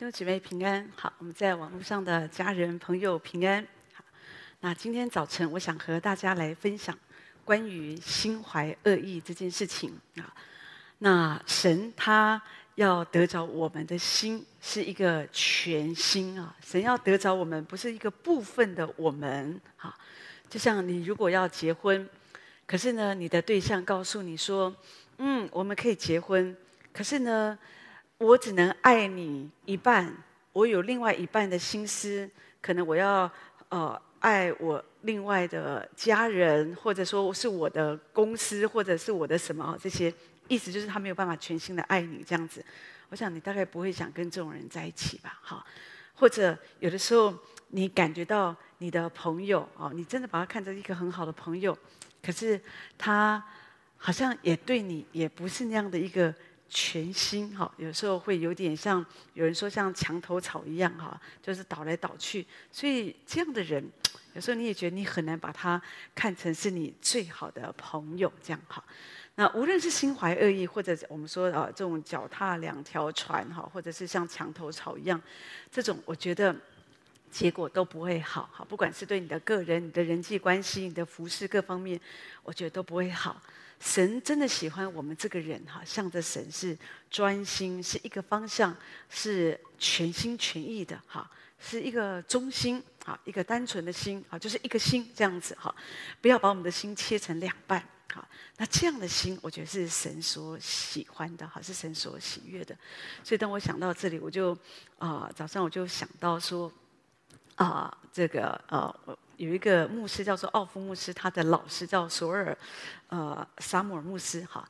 弟兄姐妹平安，好，我们在网络上的家人朋友平安。好，那今天早晨，我想和大家来分享关于心怀恶意这件事情啊。那神他要得着我们的心，是一个全心啊。神要得着我们，不是一个部分的我们。哈，就像你如果要结婚，可是呢，你的对象告诉你说：“嗯，我们可以结婚，可是呢。”我只能爱你一半，我有另外一半的心思，可能我要呃爱我另外的家人，或者说是我的公司，或者是我的什么这些，意思就是他没有办法全心的爱你这样子。我想你大概不会想跟这种人在一起吧？哈，或者有的时候你感觉到你的朋友哦，你真的把他看成一个很好的朋友，可是他好像也对你也不是那样的一个。全心哈，有时候会有点像有人说像墙头草一样哈，就是倒来倒去。所以这样的人，有时候你也觉得你很难把他看成是你最好的朋友这样哈。那无论是心怀恶意，或者我们说啊这种脚踏两条船哈，或者是像墙头草一样，这种我觉得结果都不会好哈。不管是对你的个人、你的人际关系、你的服饰各方面，我觉得都不会好。神真的喜欢我们这个人哈，向着神是专心，是一个方向，是全心全意的哈，是一个忠心啊，一个单纯的心啊，就是一个心这样子哈，不要把我们的心切成两半哈。那这样的心，我觉得是神所喜欢的哈，是神所喜悦的。所以当我想到这里，我就啊，早上我就想到说啊，这个啊。有一个牧师叫做奥夫牧师，他的老师叫索尔，呃，萨姆尔牧师，哈，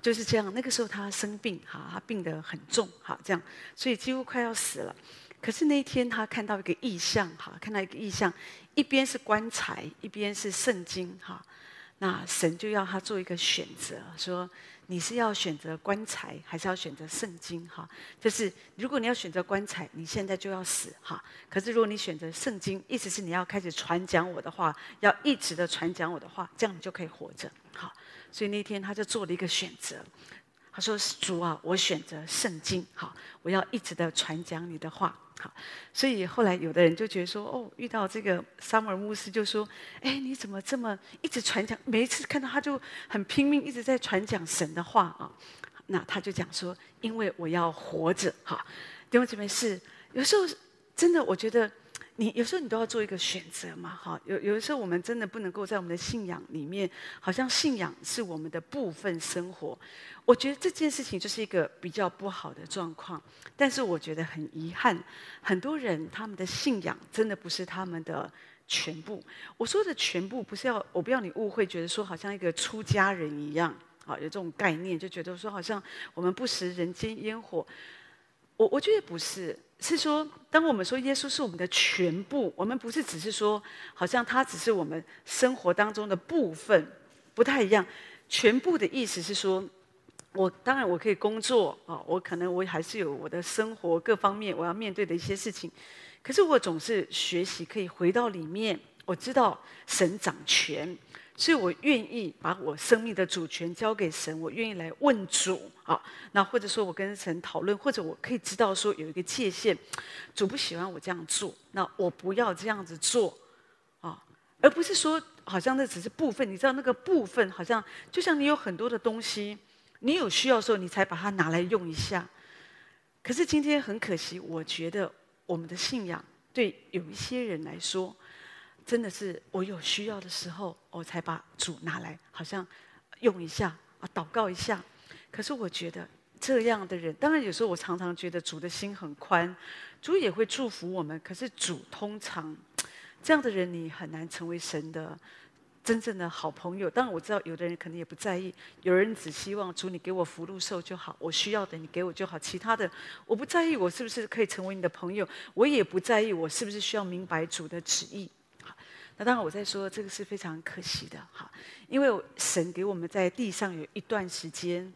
就是这样。那个时候他生病，哈，他病得很重，哈，这样，所以几乎快要死了。可是那一天他看到一个意象，哈，看到一个意象，一边是棺材，一边是圣经，哈，那神就要他做一个选择，说。你是要选择棺材，还是要选择圣经？哈，就是如果你要选择棺材，你现在就要死哈。可是如果你选择圣经，意思是你要开始传讲我的话，要一直的传讲我的话，这样你就可以活着。好，所以那天他就做了一个选择，他说：“主啊，我选择圣经。好，我要一直的传讲你的话。”好，所以后来有的人就觉得说，哦，遇到这个撒母耳牧师就说，哎，你怎么这么一直传讲？每一次看到他就很拼命，一直在传讲神的话啊。那他就讲说，因为我要活着。哈，弟兄姊妹是，有时候真的，我觉得。你有时候你都要做一个选择嘛，哈，有有的时候我们真的不能够在我们的信仰里面，好像信仰是我们的部分生活。我觉得这件事情就是一个比较不好的状况，但是我觉得很遗憾，很多人他们的信仰真的不是他们的全部。我说的全部不是要，我不要你误会，觉得说好像一个出家人一样，啊，有这种概念，就觉得说好像我们不食人间烟火。我我觉得不是。是说，当我们说耶稣是我们的全部，我们不是只是说，好像他只是我们生活当中的部分，不太一样。全部的意思是说，我当然我可以工作啊，我可能我还是有我的生活各方面我要面对的一些事情，可是我总是学习可以回到里面，我知道神掌权。所以我愿意把我生命的主权交给神，我愿意来问主啊。那或者说我跟神讨论，或者我可以知道说有一个界限，主不喜欢我这样做，那我不要这样子做啊，而不是说好像那只是部分。你知道那个部分好像就像你有很多的东西，你有需要的时候你才把它拿来用一下。可是今天很可惜，我觉得我们的信仰对有一些人来说。真的是我有需要的时候，我才把主拿来，好像用一下啊，祷告一下。可是我觉得这样的人，当然有时候我常常觉得主的心很宽，主也会祝福我们。可是主通常这样的人，你很难成为神的真正的好朋友。当然我知道有的人可能也不在意，有人只希望主你给我福禄寿就好，我需要的你给我就好，其他的我不在意。我是不是可以成为你的朋友？我也不在意。我是不是需要明白主的旨意？那当然，我在说这个是非常可惜的，哈，因为神给我们在地上有一段时间，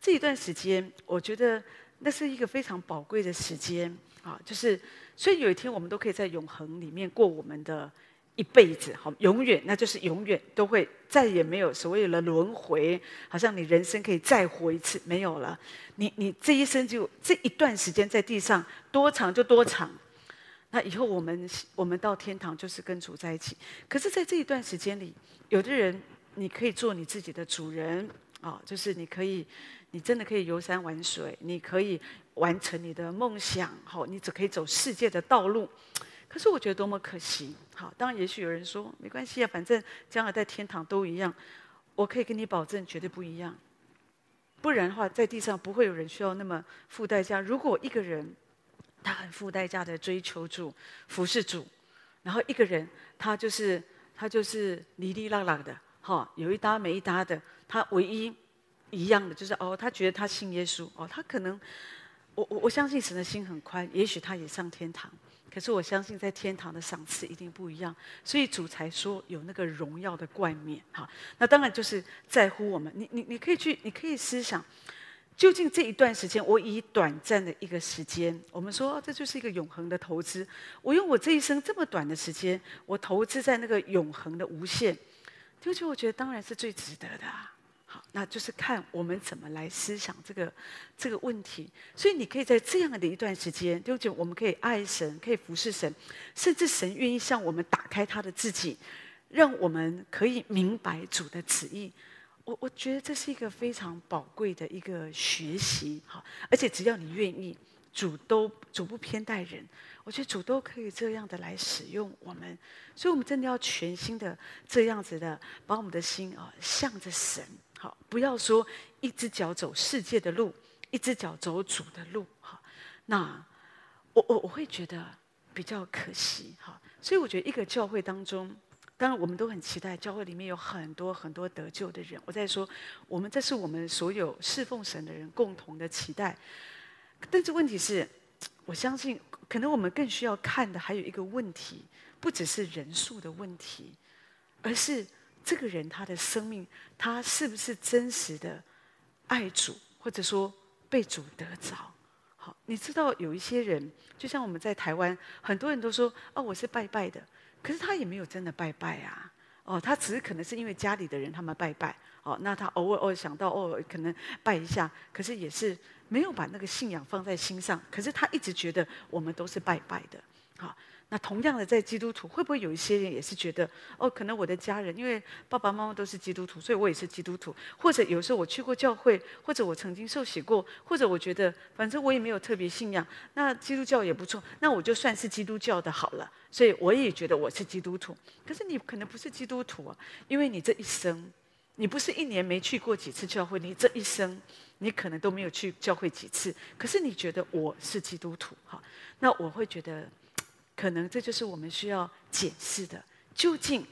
这一段时间，我觉得那是一个非常宝贵的时间，啊，就是所以有一天我们都可以在永恒里面过我们的一辈子，好，永远，那就是永远都会再也没有所谓的轮回，好像你人生可以再活一次，没有了。你你这一生就这一段时间在地上，多长就多长。那以后我们我们到天堂就是跟主在一起。可是，在这一段时间里，有的人你可以做你自己的主人啊，就是你可以，你真的可以游山玩水，你可以完成你的梦想，好，你只可以走世界的道路。可是我觉得多么可惜！好，当然也许有人说没关系啊，反正将来在天堂都一样。我可以跟你保证，绝对不一样。不然的话，在地上不会有人需要那么付代价。如果一个人他很付代价的追求主、服侍主，然后一个人他就是他就是哩哩啦啦的，哈，有一搭没一搭的，他唯一一样的就是哦，他觉得他信耶稣哦，他可能我我我相信神的心很宽，也许他也上天堂。可是我相信，在天堂的赏赐一定不一样，所以主才说有那个荣耀的冠冕。哈，那当然就是在乎我们。你你你可以去，你可以思想，究竟这一段时间，我以短暂的一个时间，我们说这就是一个永恒的投资。我用我这一生这么短的时间，我投资在那个永恒的无限，就就我觉得当然是最值得的啊。那就是看我们怎么来思想这个这个问题。所以你可以在这样的一段时间，就觉我们可以爱神，可以服侍神，甚至神愿意向我们打开他的自己，让我们可以明白主的旨意。我我觉得这是一个非常宝贵的一个学习，好，而且只要你愿意，主都主不偏待人，我觉得主都可以这样的来使用我们。所以，我们真的要全心的这样子的，把我们的心啊向着神。好，不要说一只脚走世界的路，一只脚走主的路。哈，那我我我会觉得比较可惜。哈，所以我觉得一个教会当中，当然我们都很期待教会里面有很多很多得救的人。我在说，我们这是我们所有侍奉神的人共同的期待。但是问题是，我相信可能我们更需要看的还有一个问题，不只是人数的问题，而是。这个人他的生命，他是不是真实的爱主，或者说被主得着？好，你知道有一些人，就像我们在台湾，很多人都说：“哦，我是拜拜的。”可是他也没有真的拜拜啊。哦，他只是可能是因为家里的人他们拜拜。哦，那他偶尔偶尔想到哦，可能拜一下，可是也是没有把那个信仰放在心上。可是他一直觉得我们都是拜拜的。好。那同样的，在基督徒会不会有一些人也是觉得，哦，可能我的家人因为爸爸妈妈都是基督徒，所以我也是基督徒。或者有时候我去过教会，或者我曾经受洗过，或者我觉得反正我也没有特别信仰，那基督教也不错，那我就算是基督教的好了。所以我也觉得我是基督徒。可是你可能不是基督徒啊，因为你这一生，你不是一年没去过几次教会，你这一生你可能都没有去教会几次。可是你觉得我是基督徒，哈，那我会觉得。可能这就是我们需要检视的，究竟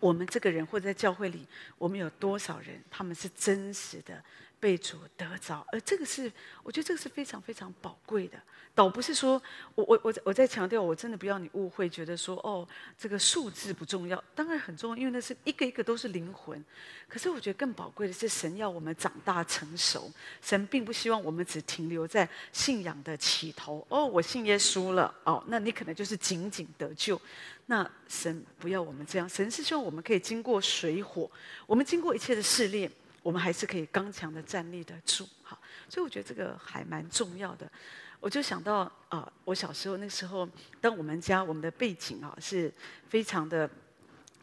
我们这个人或者在教会里，我们有多少人，他们是真实的被主得着？而这个是，我觉得这个是非常非常宝贵的。倒不是说我我我我在强调，我真的不要你误会，觉得说哦，这个数字不重要，当然很重要，因为那是一个一个都是灵魂。可是我觉得更宝贵的是，神要我们长大成熟。神并不希望我们只停留在信仰的起头。哦，我信耶稣了，哦，那你可能就是仅仅得救。那神不要我们这样，神是希望我们可以经过水火，我们经过一切的试炼，我们还是可以刚强的站立得住。好，所以我觉得这个还蛮重要的。我就想到啊、我小时候那时候，当我们家我们的背景啊是非常的，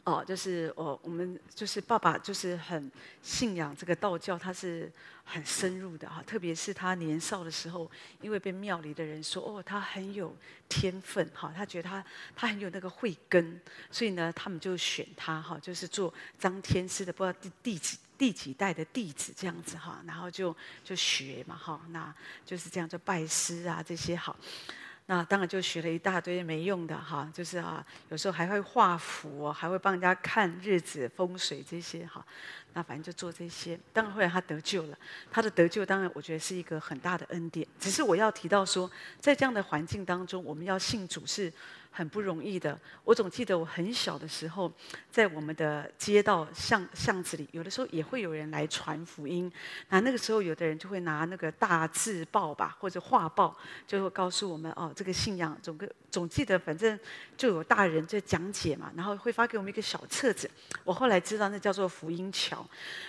哦、就是哦，我们就是爸爸就是很信仰这个道教，他是很深入的哈，特别是他年少的时候，因为被庙里的人说哦，他很有天分哈，他觉得他他很有那个慧根，所以呢，他们就选他哈，就是做张天师的，不知道第第几。第几代的弟子这样子哈，然后就就学嘛哈，那就是这样就拜师啊这些好，那当然就学了一大堆没用的哈，就是啊有时候还会画符，还会帮人家看日子风水这些哈，那反正就做这些。当然后来他得救了，他的得救当然我觉得是一个很大的恩典。只是我要提到说，在这样的环境当中，我们要信主是很不容易的。我总记得我很小的时候，在我们的街道巷巷子里，有的时候也会有人来传福音。那那个时候，有的人就会拿那个大字报吧，或者画报，就会告诉我们哦，这个信仰总个总记得，反正就有大人在讲解嘛，然后会发给我们一个小册子。我后来知道那叫做福音桥。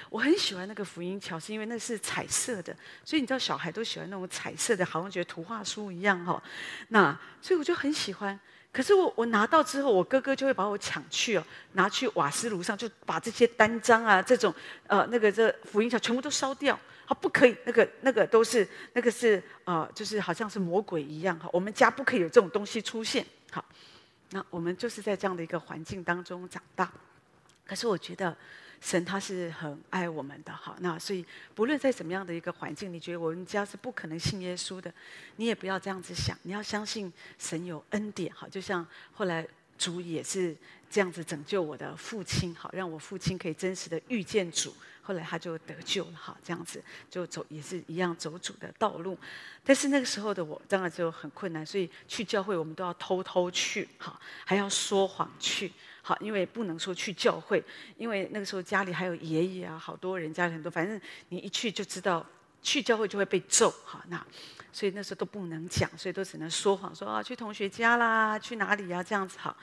我很喜欢那个福音桥，是因为那是彩色的，所以你知道小孩都喜欢那种彩色的，好像觉得图画书一样哈、哦。那所以我就很喜欢。可是我我拿到之后，我哥哥就会把我抢去哦，拿去瓦斯炉上，就把这些单张啊，这种呃那个这福音条全部都烧掉。好，不可以，那个 那个都是那个是呃，就是好像是魔鬼一样哈。我们家不可以有这种东西出现。好，那我们就是在这样的一个环境当中长大。可是我觉得。神他是很爱我们的哈，那所以不论在怎么样的一个环境，你觉得我们家是不可能信耶稣的，你也不要这样子想，你要相信神有恩典哈。就像后来主也是这样子拯救我的父亲，好让我父亲可以真实的遇见主，后来他就得救了哈，这样子就走也是一样走主的道路。但是那个时候的我当然就很困难，所以去教会我们都要偷偷去哈，还要说谎去。好，因为不能说去教会，因为那个时候家里还有爷爷啊，好多人家里很多，反正你一去就知道去教会就会被揍。哈，那所以那时候都不能讲，所以都只能说谎，说啊去同学家啦，去哪里呀、啊、这样子。哈，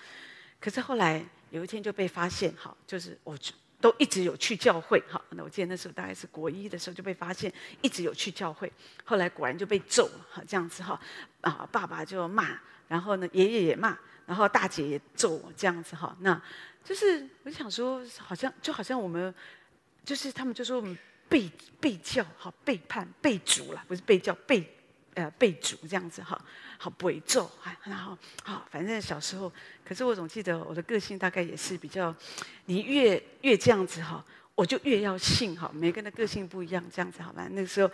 可是后来有一天就被发现，哈，就是我都一直有去教会。好，那我记得那时候大概是国一的时候就被发现一直有去教会，后来果然就被揍了。好，这样子哈，啊爸爸就骂，然后呢爷爷也骂。然后大姐也揍我这样子哈，那就是我想说，好像就好像我们，就是他们就说我们背背教哈，背叛背主了，不是背教背呃背主这样子哈，好背咒啊，然后好反正小时候，可是我总记得我的个性大概也是比较，你越越这样子哈，我就越要信哈，每个人的个性不一样这样子好吧，那个时候。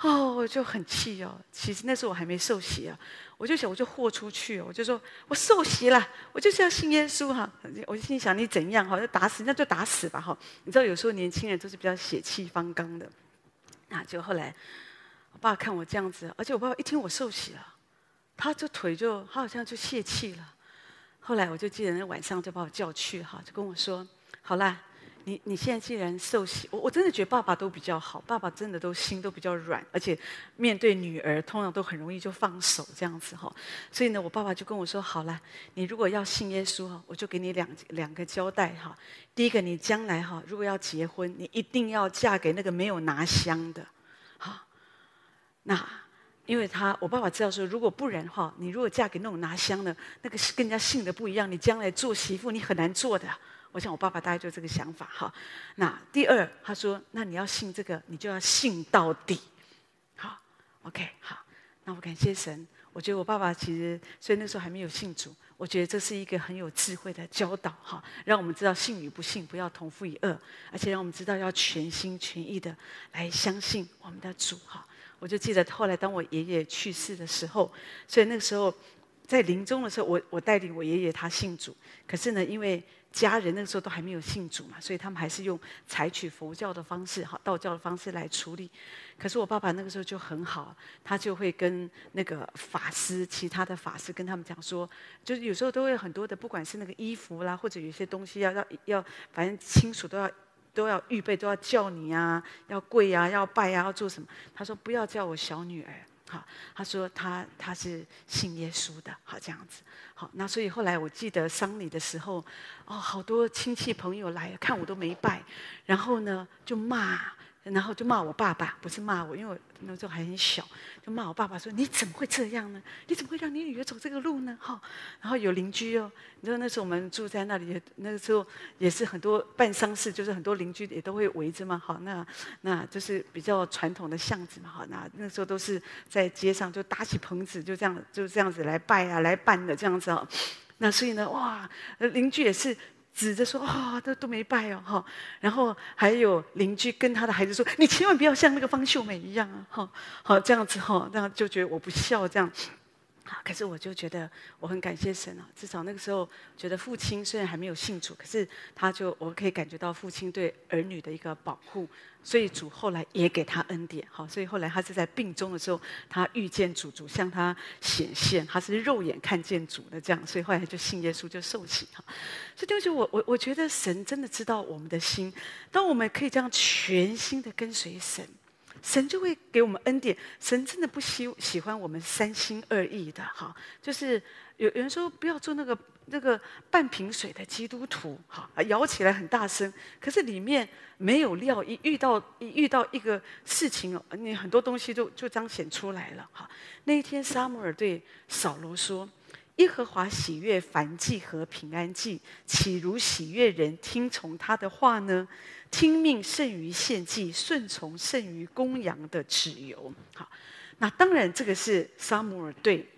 哦，我就很气哦。其实那时候我还没受洗啊，我就想，我就豁出去，我就说我受洗了，我就是要信耶稣哈。我就心想你怎样哈，就打死那就打死吧哈。你知道有时候年轻人都是比较血气方刚的。那就后来，爸看我这样子，而且我爸爸一听我受洗了，他这腿就他好像就泄气了。后来我就记得那晚上就把我叫去哈，就跟我说好啦。你你现在既然受洗，我我真的觉得爸爸都比较好，爸爸真的都心都比较软，而且面对女儿通常都很容易就放手这样子哈。所以呢，我爸爸就跟我说：“好了，你如果要信耶稣哈，我就给你两两个交代哈。第一个，你将来哈如果要结婚，你一定要嫁给那个没有拿香的，那因为他我爸爸知道说，如果不然哈，你如果嫁给那种拿香的，那个是跟人家信的不一样，你将来做媳妇你很难做的。”我想我爸爸大概就这个想法哈。那第二，他说：“那你要信这个，你就要信到底。”好，OK，好。那我感谢神。我觉得我爸爸其实，所以那时候还没有信主。我觉得这是一个很有智慧的教导哈，让我们知道信与不信不要同父一轭，而且让我们知道要全心全意的来相信我们的主哈。我就记得后来当我爷爷去世的时候，所以那个时候在临终的时候，我我带领我爷爷他信主，可是呢，因为家人那个时候都还没有信主嘛，所以他们还是用采取佛教的方式、哈道教的方式来处理。可是我爸爸那个时候就很好，他就会跟那个法师、其他的法师跟他们讲说，就是有时候都会很多的，不管是那个衣服啦，或者有些东西要要要，反正亲属都要都要预备，都要叫你啊，要跪啊，要拜啊，要做什么？他说不要叫我小女儿。好，他说他他是信耶稣的，好这样子，好，那所以后来我记得丧礼的时候，哦，好多亲戚朋友来看我都没拜，然后呢就骂。然后就骂我爸爸，不是骂我，因为我那时候还很小，就骂我爸爸说：“你怎么会这样呢？你怎么会让你女儿走这个路呢？”哈，然后有邻居哦，你知道那时候我们住在那里，那个时候也是很多办丧事，就是很多邻居也都会围着嘛，哈，那那就是比较传统的巷子嘛，哈，那那时候都是在街上就搭起棚子，就这样就这样子来拜啊，来办的这样子哦，那所以呢，哇，邻居也是。指着说啊、哦，都都没拜哦，哈，然后还有邻居跟他的孩子说，你千万不要像那个方秀美一样啊，哈，好这样子哈，这样就觉得我不孝这样，可是我就觉得我很感谢神啊，至少那个时候觉得父亲虽然还没有信主，可是他就我可以感觉到父亲对儿女的一个保护，所以主后来也给他恩典，好，所以后来他是在病中的时候，他遇见主，主向他显现，他是肉眼看见主的这样，所以后来就信耶稣就受洗哈。所以就是我我我觉得神真的知道我们的心，当我们可以这样全心的跟随神。神就会给我们恩典。神真的不喜喜欢我们三心二意的，哈，就是有有人说不要做那个那个半瓶水的基督徒，哈，摇起来很大声，可是里面没有料，一遇到一遇到一个事情哦，你很多东西就就彰显出来了，哈。那一天，撒母耳对扫罗说：“耶和华喜悦燔祭和平安祭，岂如喜悦人听从他的话呢？”听命胜于献祭，顺从胜于公羊的脂油。好，那当然这个是撒母耳对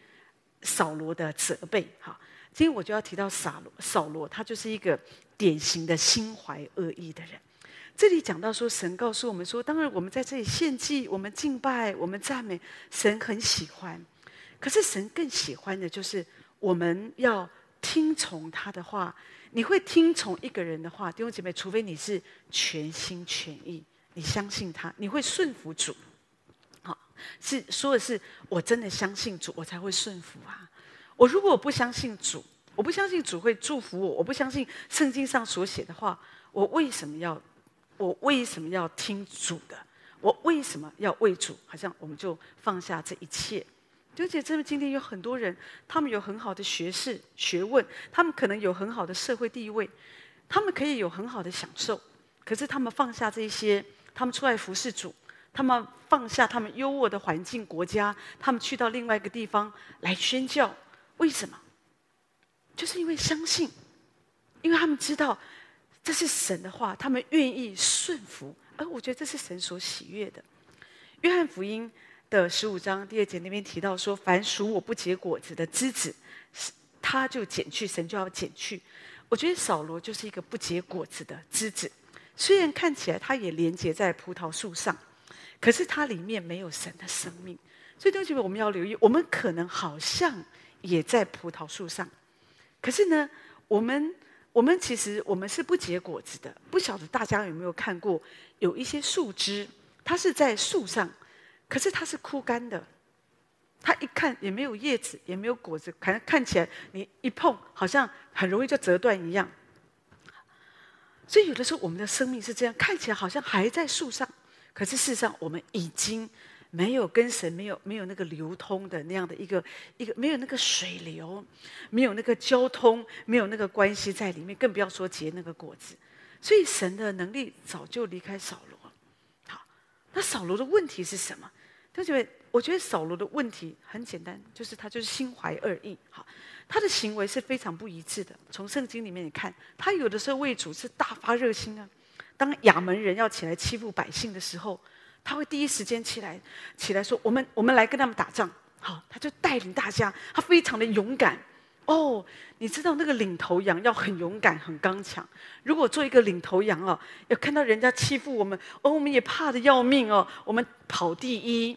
扫罗的责备。好，今天我就要提到扫罗，扫罗他就是一个典型的心怀恶意的人。这里讲到说，神告诉我们说，当然我们在这里献祭，我们敬拜，我们赞美，神很喜欢。可是神更喜欢的就是我们要听从他的话。你会听从一个人的话，弟兄姐妹，除非你是全心全意，你相信他，你会顺服主。好，是说的是我真的相信主，我才会顺服啊。我如果我不相信主，我不相信主会祝福我，我不相信圣经上所写的话，我为什么要我为什么要听主的？我为什么要为主？好像我们就放下这一切。而且，真的，今天有很多人，他们有很好的学识、学问，他们可能有很好的社会地位，他们可以有很好的享受。可是，他们放下这些，他们出来服侍主，他们放下他们优渥的环境、国家，他们去到另外一个地方来宣教。为什么？就是因为相信，因为他们知道这是神的话，他们愿意顺服。而我觉得这是神所喜悦的。约翰福音。的十五章第二节那边提到说，凡属我不结果子的枝子，他就剪去，神就要剪去。我觉得扫罗就是一个不结果子的枝子，虽然看起来他也连接在葡萄树上，可是它里面没有神的生命。所以，同学们，我们要留意，我们可能好像也在葡萄树上，可是呢，我们我们其实我们是不结果子的。不晓得大家有没有看过，有一些树枝，它是在树上。可是它是枯干的，它一看也没有叶子，也没有果子，可能看起来你一碰好像很容易就折断一样。所以有的时候我们的生命是这样，看起来好像还在树上，可是事实上我们已经没有跟神没有没有那个流通的那样的一个一个没有那个水流，没有那个交通，没有那个关系在里面，更不要说结那个果子。所以神的能力早就离开扫罗。好，那扫罗的问题是什么？同学们，我觉得扫罗的问题很简单，就是他就是心怀恶意。好，他的行为是非常不一致的。从圣经里面你看，他有的时候为主是大发热心啊。当亚门人要起来欺负百姓的时候，他会第一时间起来，起来说：“我们我们来跟他们打仗。”好，他就带领大家，他非常的勇敢。哦，你知道那个领头羊要很勇敢、很刚强。如果做一个领头羊哦，要看到人家欺负我们，哦，我们也怕得要命哦，我们跑第一。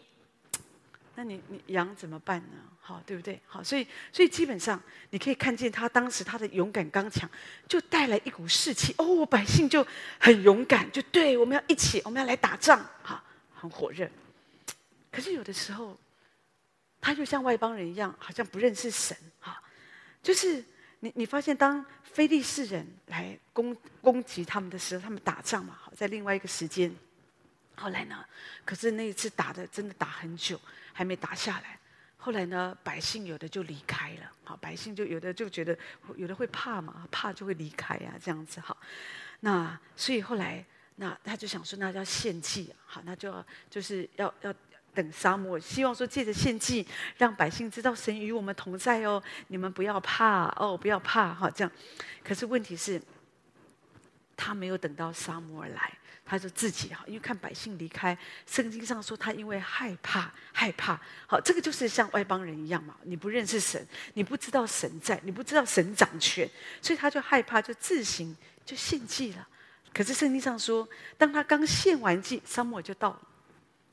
那你你羊怎么办呢？好，对不对？好，所以所以基本上你可以看见他当时他的勇敢刚强，就带来一股士气。哦，百姓就很勇敢，就对，我们要一起，我们要来打仗，好，很火热。可是有的时候，他就像外邦人一样，好像不认识神，哈。就是你，你发现当非利士人来攻攻击他们的时候，他们打仗嘛，好，在另外一个时间。后来呢，可是那一次打的真的打很久，还没打下来。后来呢，百姓有的就离开了，好，百姓就有的就觉得，有的会怕嘛，怕就会离开啊，这样子好。那所以后来，那他就想说，那要献祭，好，那就要就是要要。等沙漠，希望说借着献祭，让百姓知道神与我们同在哦。你们不要怕哦，不要怕哈。这样，可是问题是，他没有等到沙漠而来，他就自己哈，因为看百姓离开，圣经上说他因为害怕，害怕。好，这个就是像外邦人一样嘛。你不认识神，你不知道神在，你不知道神掌权，所以他就害怕，就自行就献祭了。可是圣经上说，当他刚献完祭，沙漠就到了。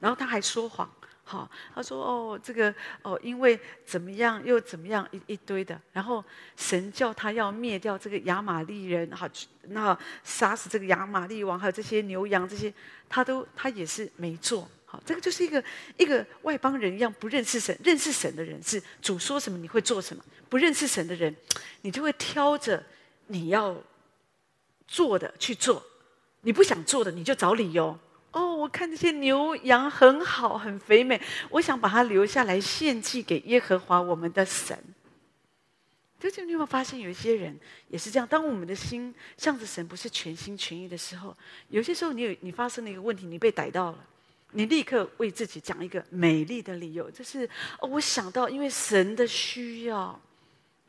然后他还说谎，好，他说哦，这个哦，因为怎么样又怎么样一一堆的，然后神叫他要灭掉这个亚玛力人，好，那杀死这个亚玛力王，还有这些牛羊这些，他都他也是没做。好，这个就是一个一个外邦人一样不认识神，认识神的人是主说什么你会做什么，不认识神的人，你就会挑着你要做的去做，你不想做的你就找理由。哦，我看这些牛羊很好，很肥美，我想把它留下来献祭给耶和华我们的神。就是你有没有发现，有一些人也是这样？当我们的心向着神不是全心全意的时候，有些时候你有你发生了一个问题，你被逮到了，你立刻为自己讲一个美丽的理由，就是哦，我想到因为神的需要，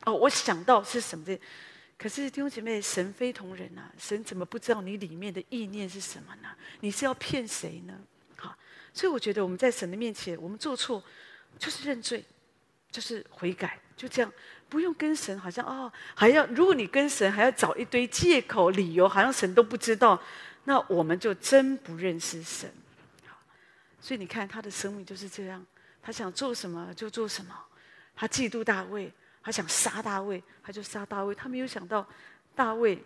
哦，我想到是什么。可是弟兄姐妹，神非同人啊！神怎么不知道你里面的意念是什么呢？你是要骗谁呢？好，所以我觉得我们在神的面前，我们做错就是认罪，就是悔改，就这样，不用跟神好像哦，还要如果你跟神还要找一堆借口理由，好像神都不知道，那我们就真不认识神。好，所以你看他的生命就是这样，他想做什么就做什么，他嫉妒大卫。他想杀大卫，他就杀大卫。他没有想到，大卫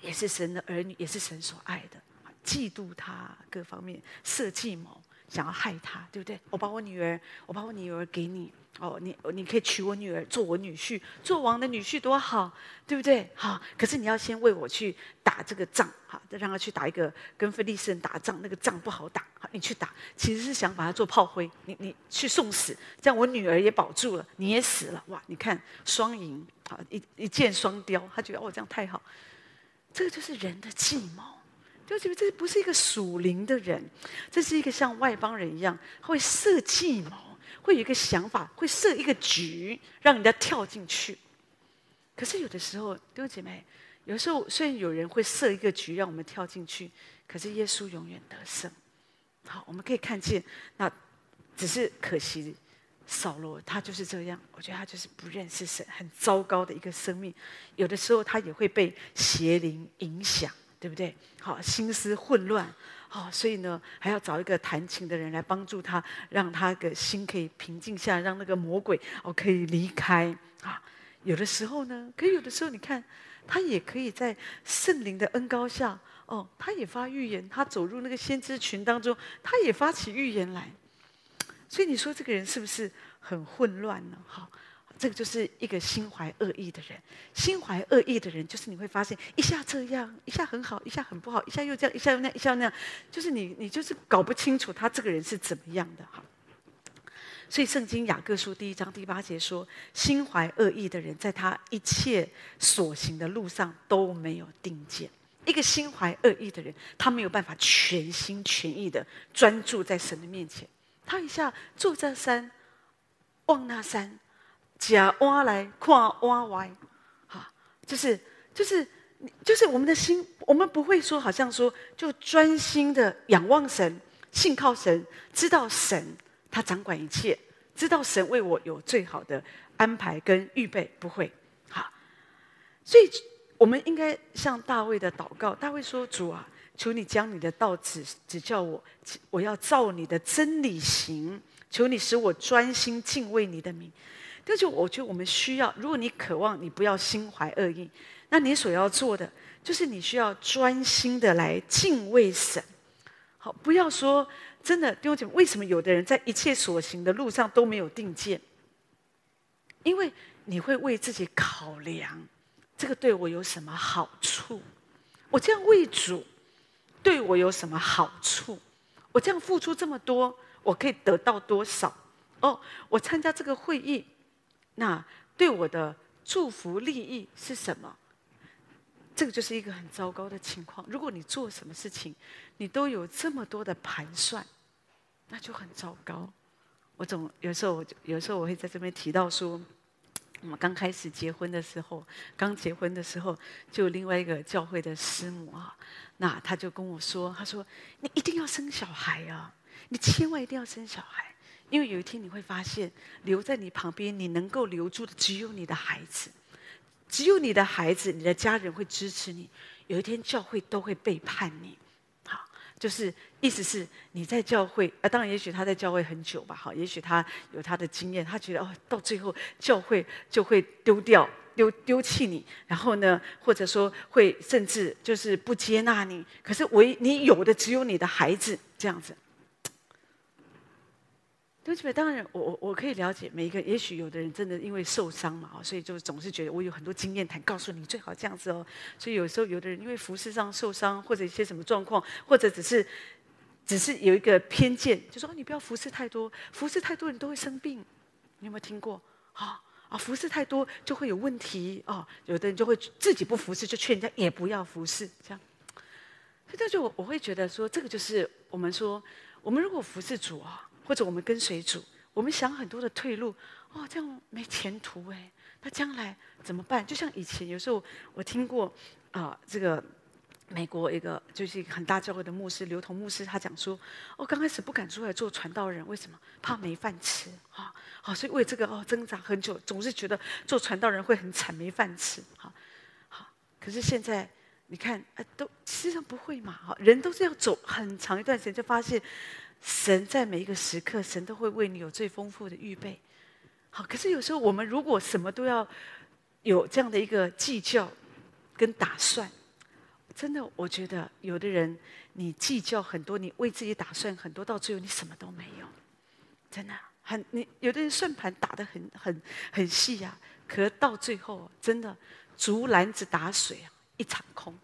也是神的儿女，也是神所爱的。嫉妒他，各方面设计谋，想要害他，对不对？我把我女儿，我把我女儿给你。哦，你你可以娶我女儿做我女婿，做王的女婿多好，对不对？好，可是你要先为我去打这个仗，哈，再让他去打一个跟非利士人打仗，那个仗不好打，好，你去打，其实是想把他做炮灰，你你去送死，这样我女儿也保住了，你也死了，哇！你看双赢，好，一一箭双雕，他觉得哦这样太好，这个就是人的计谋，就觉得这不是一个属灵的人，这是一个像外邦人一样会设计谋。会有一个想法，会设一个局，让人家跳进去。可是有的时候，弟兄姐妹，有时候虽然有人会设一个局让我们跳进去，可是耶稣永远得胜。好，我们可以看见，那只是可惜，扫罗他就是这样。我觉得他就是不认识神，很糟糕的一个生命。有的时候他也会被邪灵影响，对不对？好，心思混乱。好，所以呢，还要找一个弹琴的人来帮助他，让他的心可以平静下，让那个魔鬼哦可以离开啊。有的时候呢，可以有的时候，你看他也可以在圣灵的恩膏下，哦，他也发预言，他走入那个先知群当中，他也发起预言来。所以你说这个人是不是很混乱呢？好。这个就是一个心怀恶意的人，心怀恶意的人，就是你会发现一下这样，一下很好，一下很不好，一下又这样，一下又那样，一下又那样，就是你你就是搞不清楚他这个人是怎么样的哈。所以圣经雅各书第一章第八节说，心怀恶意的人，在他一切所行的路上都没有定见。一个心怀恶意的人，他没有办法全心全意的专注在神的面前，他一下坐这山，望那山。假挖来看挖歪，哈，就是就是就是我们的心，我们不会说好像说就专心的仰望神，信靠神，知道神他掌管一切，知道神为我有最好的安排跟预备，不会，哈。所以我们应该像大卫的祷告，大卫说：“主啊，求你将你的道指指教我，我要照你的真理行，求你使我专心敬畏你的名。”这就我觉得我们需要，如果你渴望，你不要心怀恶意，那你所要做的就是你需要专心的来敬畏神。好，不要说真的，弟兄姐妹，为什么有的人在一切所行的路上都没有定见？因为你会为自己考量，这个对我有什么好处？我这样为主，对我有什么好处？我这样付出这么多，我可以得到多少？哦，我参加这个会议。那对我的祝福利益是什么？这个就是一个很糟糕的情况。如果你做什么事情，你都有这么多的盘算，那就很糟糕。我总有时候，我就有时候我会在这边提到说，我们刚开始结婚的时候，刚结婚的时候，就另外一个教会的师母啊，那他就跟我说，他说：“你一定要生小孩啊，你千万一定要生小孩。”因为有一天你会发现，留在你旁边，你能够留住的只有你的孩子，只有你的孩子，你的家人会支持你。有一天教会都会背叛你，好，就是意思是你在教会啊，当然也许他在教会很久吧，好，也许他有他的经验，他觉得哦，到最后教会就会丢掉、丢丢弃你，然后呢，或者说会甚至就是不接纳你。可是唯你有的只有你的孩子这样子。对不起，当然我我我可以了解每一个，也许有的人真的因为受伤嘛，所以就总是觉得我有很多经验谈，告诉你最好这样子哦。所以有时候有的人因为服事上受伤，或者一些什么状况，或者只是只是有一个偏见，就说你不要服侍太多，服侍太多人都会生病。你有没有听过？啊啊，服侍太多就会有问题哦。有的人就会自己不服侍，就劝人家也不要服侍，这样。所以这就我我会觉得说，这个就是我们说，我们如果服侍主啊。或者我们跟随主，我们想很多的退路，哦，这样没前途哎，那将来怎么办？就像以前有时候我听过啊、呃，这个美国一个就是一个很大教会的牧师刘同牧师，他讲说，哦，刚开始不敢出来做传道人，为什么？怕没饭吃啊，好、哦，所以为这个哦挣扎很久，总是觉得做传道人会很惨，没饭吃，好，好，可是现在你看，哎，都实际上不会嘛，哈，人都是要走很长一段时间，就发现。神在每一个时刻，神都会为你有最丰富的预备。好，可是有时候我们如果什么都要有这样的一个计较跟打算，真的，我觉得有的人你计较很多，你为自己打算很多，到最后你什么都没有。真的很，你有的人算盘打得很很很细啊，可到最后真的竹篮子打水啊，一场空。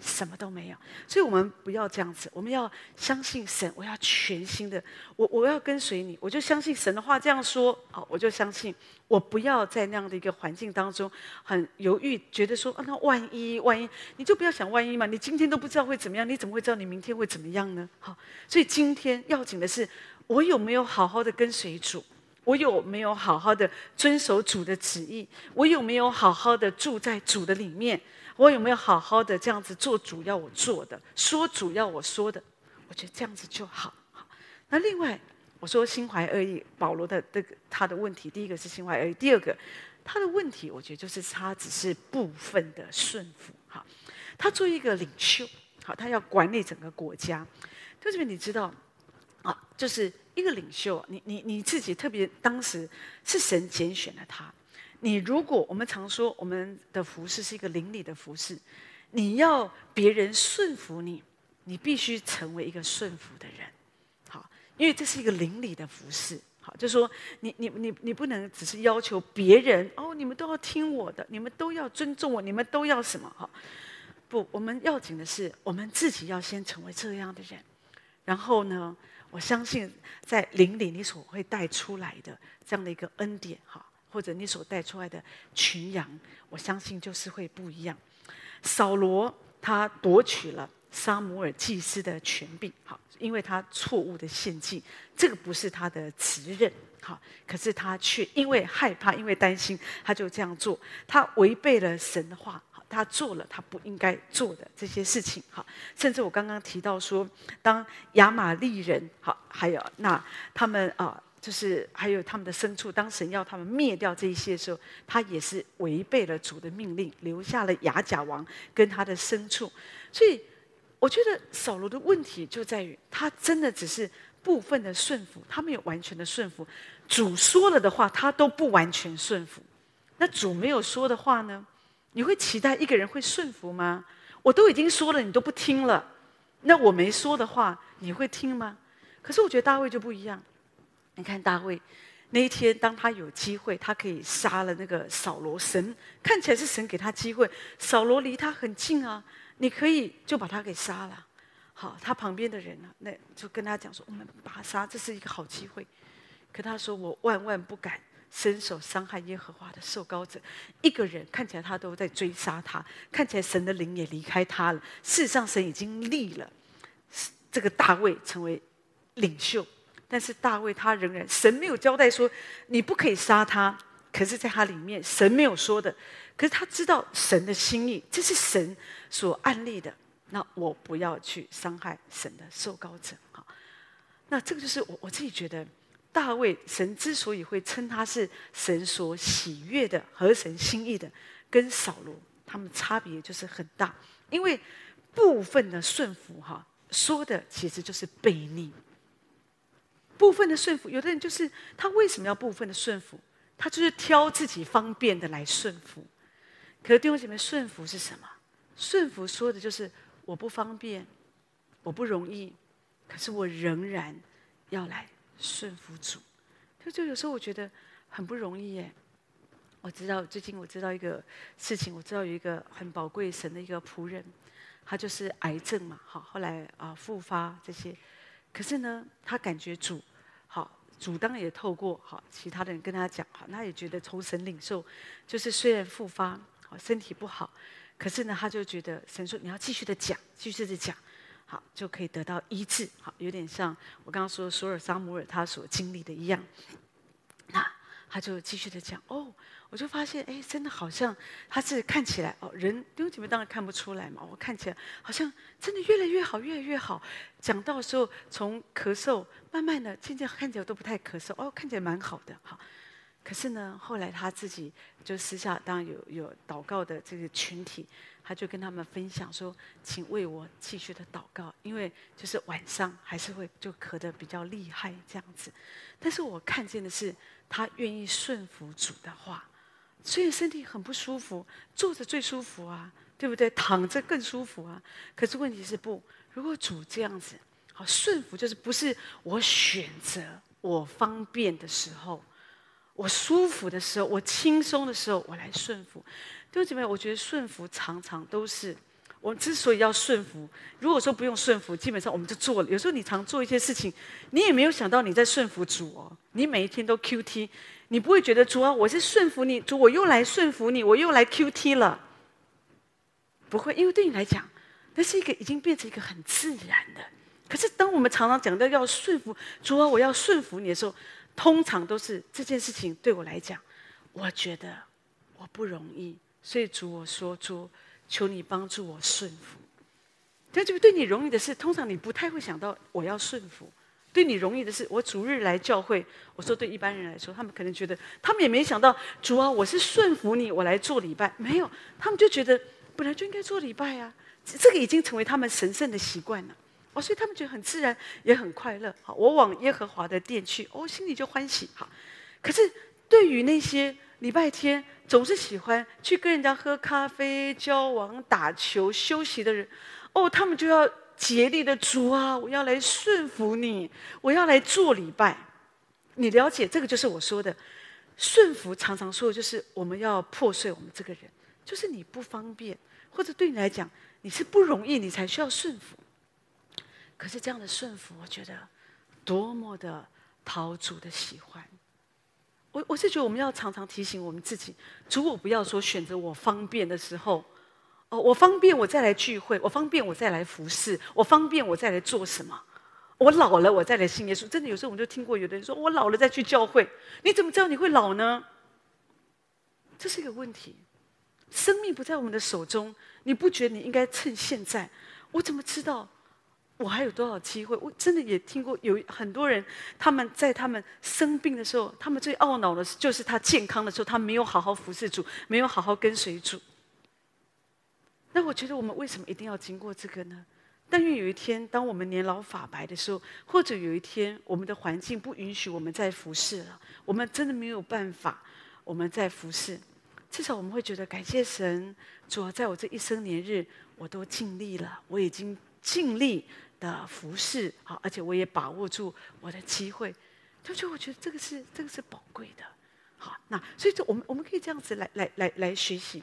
什么都没有，所以我们不要这样子。我们要相信神，我要全心的，我我要跟随你，我就相信神的话这样说。好，我就相信，我不要在那样的一个环境当中很犹豫，觉得说啊，那万一万一，你就不要想万一嘛。你今天都不知道会怎么样，你怎么会知道你明天会怎么样呢？好，所以今天要紧的是，我有没有好好的跟随主？我有没有好好的遵守主的旨意？我有没有好好的住在主的里面？我有没有好好的这样子做主要我做的，说主要我说的？我觉得这样子就好。那另外我说心怀恶意，保罗的这个他的问题，第一个是心怀恶意，第二个他的问题，我觉得就是他只是部分的顺服。哈，他作为一个领袖，好，他要管理整个国家。就这边你知道啊，就是一个领袖，你你你自己特别当时是神拣选了他。你如果我们常说我们的服饰是一个邻里的服饰，你要别人顺服你，你必须成为一个顺服的人，好，因为这是一个邻里的服饰，好，就说你你你你不能只是要求别人哦，你们都要听我的，你们都要尊重我，你们都要什么哈？不，我们要紧的是我们自己要先成为这样的人，然后呢，我相信在邻里你所会带出来的这样的一个恩典哈。或者你所带出来的群羊，我相信就是会不一样。扫罗他夺取了撒母耳祭司的权柄，好，因为他错误的献祭，这个不是他的责任，好，可是他却因为害怕，因为担心，他就这样做，他违背了神的话，好，他做了他不应该做的这些事情，好，甚至我刚刚提到说，当亚玛力人，好，还有那他们啊。就是还有他们的牲畜，当神要他们灭掉这一些的时候，他也是违背了主的命令，留下了亚甲王跟他的牲畜。所以我觉得扫罗的问题就在于，他真的只是部分的顺服，他没有完全的顺服。主说了的话，他都不完全顺服。那主没有说的话呢？你会期待一个人会顺服吗？我都已经说了，你都不听了。那我没说的话，你会听吗？可是我觉得大卫就不一样。你看大卫那一天，当他有机会，他可以杀了那个扫罗。神看起来是神给他机会，扫罗离他很近啊，你可以就把他给杀了。好，他旁边的人呢，那就跟他讲说：“我们把他杀，这是一个好机会。”可他说：“我万万不敢伸手伤害耶和华的受膏者。”一个人看起来他都在追杀他，看起来神的灵也离开他了。事实上，神已经立了这个大卫成为领袖。但是大卫他仍然，神没有交代说你不可以杀他，可是在他里面神没有说的，可是他知道神的心意，这是神所按立的。那我不要去伤害神的受膏者，哈，那这个就是我我自己觉得，大卫神之所以会称他是神所喜悦的、合神心意的，跟扫罗他们差别就是很大，因为部分的顺服哈。说的其实就是悖逆。部分的顺服，有的人就是他为什么要部分的顺服？他就是挑自己方便的来顺服。可是弟兄姐妹，顺服是什么？顺服说的就是我不方便，我不容易，可是我仍然要来顺服主。就就有时候我觉得很不容易耶。我知道最近我知道一个事情，我知道有一个很宝贵神的一个仆人，他就是癌症嘛，好，后来啊复发这些，可是呢，他感觉主。主当也透过好其他的人跟他讲，哈，他也觉得从神领受，就是虽然复发，好身体不好，可是呢，他就觉得神说你要继续的讲，继续的讲，好就可以得到医治，好有点像我刚刚说索尔桑姆尔他所经历的一样，那他就继续的讲哦。我就发现，哎，真的好像他是看起来哦，人弟兄姐妹当然看不出来嘛。我看起来好像真的越来越好，越来越好。讲到的时候，从咳嗽慢慢的，渐渐看起来都不太咳嗽，哦，看起来蛮好的哈。可是呢，后来他自己就私下当然有有祷告的这个群体，他就跟他们分享说，请为我继续的祷告，因为就是晚上还是会就咳得比较厉害这样子。但是我看见的是，他愿意顺服主的话。虽然身体很不舒服，坐着最舒服啊，对不对？躺着更舒服啊。可是问题是不，如果主这样子，好顺服，就是不是我选择我方便的时候，我舒服的时候，我轻松的时候，我来顺服。弟兄姐妹，我觉得顺服常常都是我之所以要顺服。如果说不用顺服，基本上我们就做了。有时候你常做一些事情，你也没有想到你在顺服主哦。你每一天都 QT。你不会觉得主啊，我是顺服你，主我又来顺服你，我又来 QT 了。不会，因为对你来讲，那是一个已经变成一个很自然的。可是当我们常常讲到要顺服主啊，我要顺服你的时候，通常都是这件事情对我来讲，我觉得我不容易，所以主我说主，求你帮助我顺服。但这个对你容易的事，通常你不太会想到我要顺服。对你容易的是，我主日来教会。我说对一般人来说，他们可能觉得，他们也没想到主啊，我是顺服你，我来做礼拜。没有，他们就觉得本来就应该做礼拜啊，这个已经成为他们神圣的习惯了。哦，所以他们觉得很自然，也很快乐。好，我往耶和华的殿去，哦，心里就欢喜。好，可是对于那些礼拜天总是喜欢去跟人家喝咖啡、交往、打球、休息的人，哦，他们就要。竭力的主啊，我要来顺服你，我要来做礼拜。你了解这个就是我说的顺服，常常说的就是我们要破碎我们这个人，就是你不方便，或者对你来讲你是不容易，你才需要顺服。可是这样的顺服，我觉得多么的讨主的喜欢。我我是觉得我们要常常提醒我们自己，主我不要说选择我方便的时候。哦，我方便我再来聚会，我方便我再来服侍，我方便我再来做什么？我老了我再来信耶稣。真的有时候我们就听过有的人说，我老了再去教会，你怎么知道你会老呢？这是一个问题。生命不在我们的手中，你不觉得你应该趁现在？我怎么知道我还有多少机会？我真的也听过有很多人，他们在他们生病的时候，他们最懊恼的就是他健康的时候，他没有好好服侍主，没有好好跟随主。那我觉得我们为什么一定要经过这个呢？但愿有一天，当我们年老发白的时候，或者有一天我们的环境不允许我们再服侍了，我们真的没有办法，我们再服侍，至少我们会觉得感谢神，主要在我这一生年日，我都尽力了，我已经尽力的服侍，好，而且我也把握住我的机会，就就我觉得这个是这个是宝贵的，好，那所以这我们我们可以这样子来来来来学习。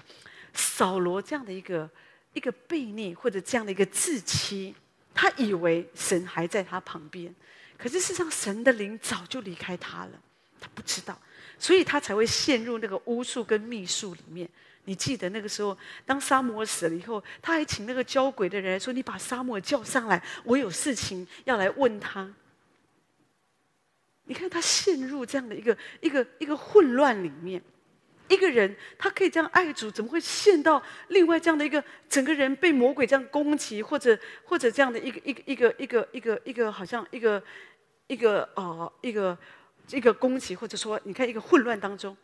扫罗这样的一个一个悖逆，或者这样的一个自欺，他以为神还在他旁边，可是事实上神的灵早就离开他了，他不知道，所以他才会陷入那个巫术跟秘术里面。你记得那个时候，当撒母耳死了以后，他还请那个交鬼的人来说：“你把撒母耳叫上来，我有事情要来问他。”你看他陷入这样的一个一个一个混乱里面。一个人他可以这样爱主，怎么会陷到另外这样的一个整个人被魔鬼这样攻击，或者或者这样的一个一个一个一个一个一个好像一个一个呃一个一个攻击，或者说你看一个混乱当中，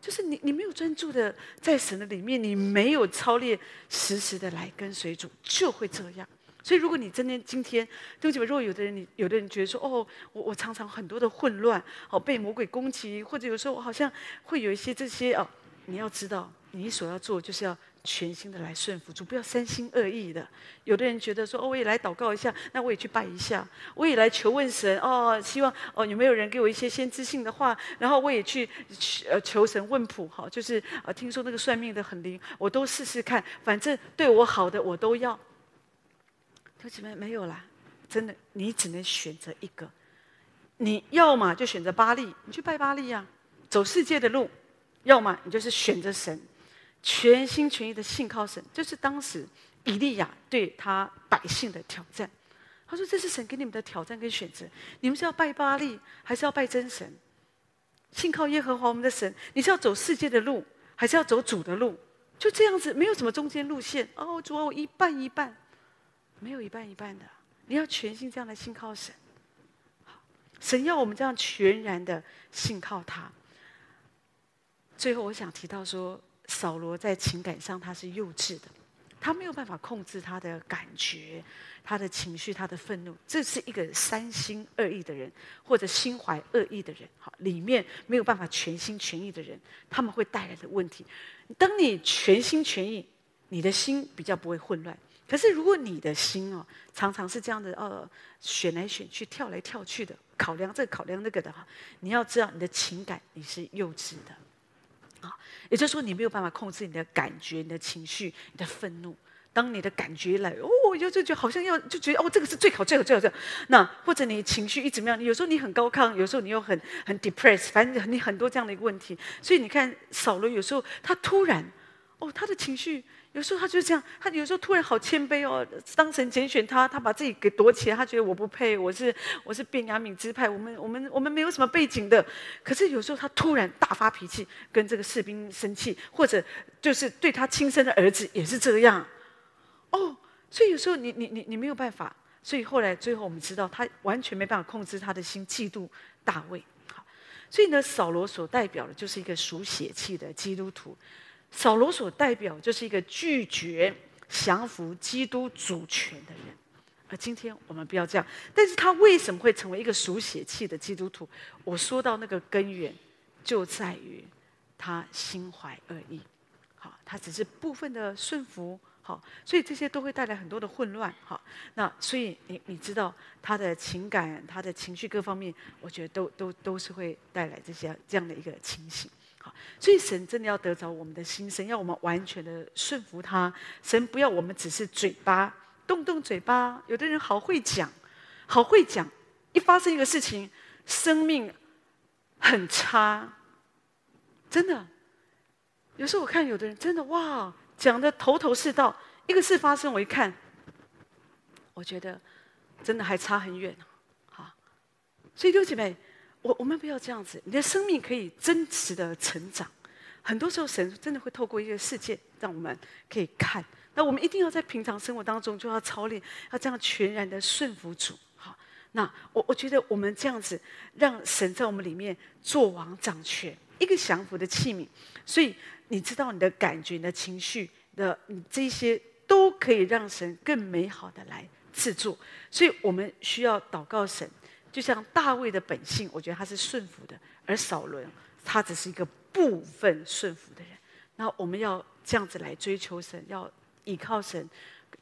就是你你没有专注的在神的里面，你没有操练实时的来跟随主，就会这样。所以，如果你真的今天，对不起，如果有的人，你有的人觉得说，哦，我我常常很多的混乱，哦，被魔鬼攻击，或者有时候我好像会有一些这些哦，你要知道，你所要做就是要全心的来顺服主，不要三心二意的。有的人觉得说，哦，我也来祷告一下，那我也去拜一下，我也来求问神，哦，希望哦有没有人给我一些先知性的话，然后我也去呃求神问卜，哈，就是呃听说那个算命的很灵，我都试试看，反正对我好的我都要。弟兄姊妹，没有啦，真的，你只能选择一个。你要么就选择巴力，你去拜巴力呀，走世界的路；要么你就是选择神，全心全意的信靠神。就是当时以利亚对他百姓的挑战。他说：“这是神给你们的挑战跟选择，你们是要拜巴力，还是要拜真神？信靠耶和华我们的神，你是要走世界的路，还是要走主的路？就这样子，没有什么中间路线。哦，主啊，我一半一半。”没有一半一半的，你要全心这样来信靠神。神要我们这样全然的信靠他。最后，我想提到说，扫罗在情感上他是幼稚的，他没有办法控制他的感觉、他的情绪、他的愤怒。这是一个三心二意的人，或者心怀恶意的人。好，里面没有办法全心全意的人，他们会带来的问题。当你全心全意，你的心比较不会混乱。可是，如果你的心哦，常常是这样的，呃，选来选去，跳来跳去的，考量这个考量那个的哈，你要知道，你的情感你是幼稚的，啊，也就是说，你没有办法控制你的感觉、你的情绪、你的愤怒。当你的感觉来，哦，我就就就好像要就觉得哦，这个是最好、最好、最好、最好。那或者你情绪一直怎么样？有时候你很高亢，有时候你又很很 depressed，反正你很多这样的一个问题。所以你看，少了有时候他突然，哦，他的情绪。有时候他就这样，他有时候突然好谦卑哦。当神拣选他，他把自己给躲起来，他觉得我不配，我是我是便雅悯支派，我们我们我们没有什么背景的。可是有时候他突然大发脾气，跟这个士兵生气，或者就是对他亲生的儿子也是这样。哦，所以有时候你你你你没有办法。所以后来最后我们知道，他完全没办法控制他的心，嫉妒大卫。所以呢，扫罗所代表的就是一个属血气的基督徒。扫罗所代表就是一个拒绝降服基督主权的人，而今天我们不要这样。但是他为什么会成为一个属血气的基督徒？我说到那个根源，就在于他心怀恶意。好，他只是部分的顺服。好，所以这些都会带来很多的混乱。好，那所以你你知道他的情感、他的情绪各方面，我觉得都都都是会带来这些这样的一个情形。所以神真的要得着我们的心，神要我们完全的顺服他。神不要我们只是嘴巴动动嘴巴。有的人好会讲，好会讲，一发生一个事情，生命很差。真的，有时候我看有的人真的哇，讲的头头是道，一个事发生，我一看，我觉得真的还差很远。好，所以六姐妹。我我们不要这样子，你的生命可以真实的成长。很多时候，神真的会透过一个事件，让我们可以看。那我们一定要在平常生活当中就要操练，要这样全然的顺服主。好，那我我觉得我们这样子，让神在我们里面做王掌权，一个降服的器皿。所以你知道，你的感觉、你的情绪的，你这些都可以让神更美好的来制作。所以我们需要祷告神。就像大卫的本性，我觉得他是顺服的，而扫伦他只是一个部分顺服的人。那我们要这样子来追求神，要依靠神，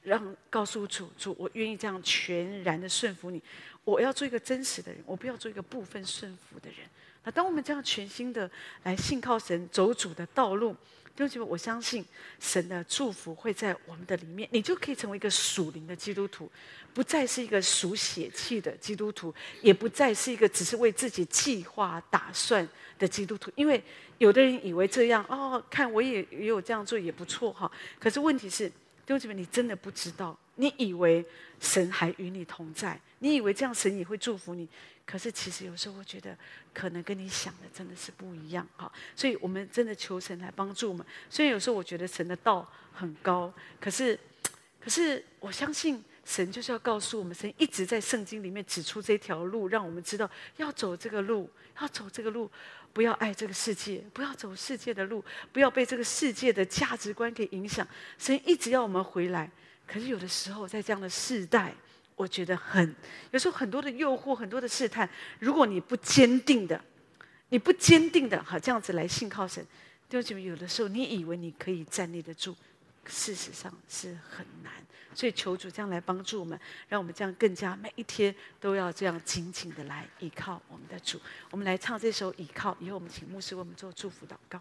让告诉主主，我愿意这样全然的顺服你。我要做一个真实的人，我不要做一个部分顺服的人。那当我们这样全心的来信靠神，走主的道路。弟兄姐妹，我相信神的祝福会在我们的里面，你就可以成为一个属灵的基督徒，不再是一个属血气的基督徒，也不再是一个只是为自己计划打算的基督徒。因为有的人以为这样哦，看我也也有这样做也不错哈。可是问题是，弟兄姐妹，你真的不知道，你以为神还与你同在，你以为这样神也会祝福你。可是，其实有时候我觉得，可能跟你想的真的是不一样哈。所以我们真的求神来帮助我们。虽然有时候我觉得神的道很高，可是，可是我相信神就是要告诉我们，神一直在圣经里面指出这条路，让我们知道要走这个路，要走这个路，不要爱这个世界，不要走世界的路，不要被这个世界的价值观给影响。神一直要我们回来。可是有的时候，在这样的世代，我觉得很有时候很多的诱惑，很多的试探。如果你不坚定的，你不坚定的哈，这样子来信靠神，弟兄姐妹，有的时候你以为你可以站立得住，事实上是很难。所以求主这样来帮助我们，让我们这样更加每一天都要这样紧紧的来依靠我们的主。我们来唱这首《倚靠》，以后我们请牧师为我们做祝福祷告。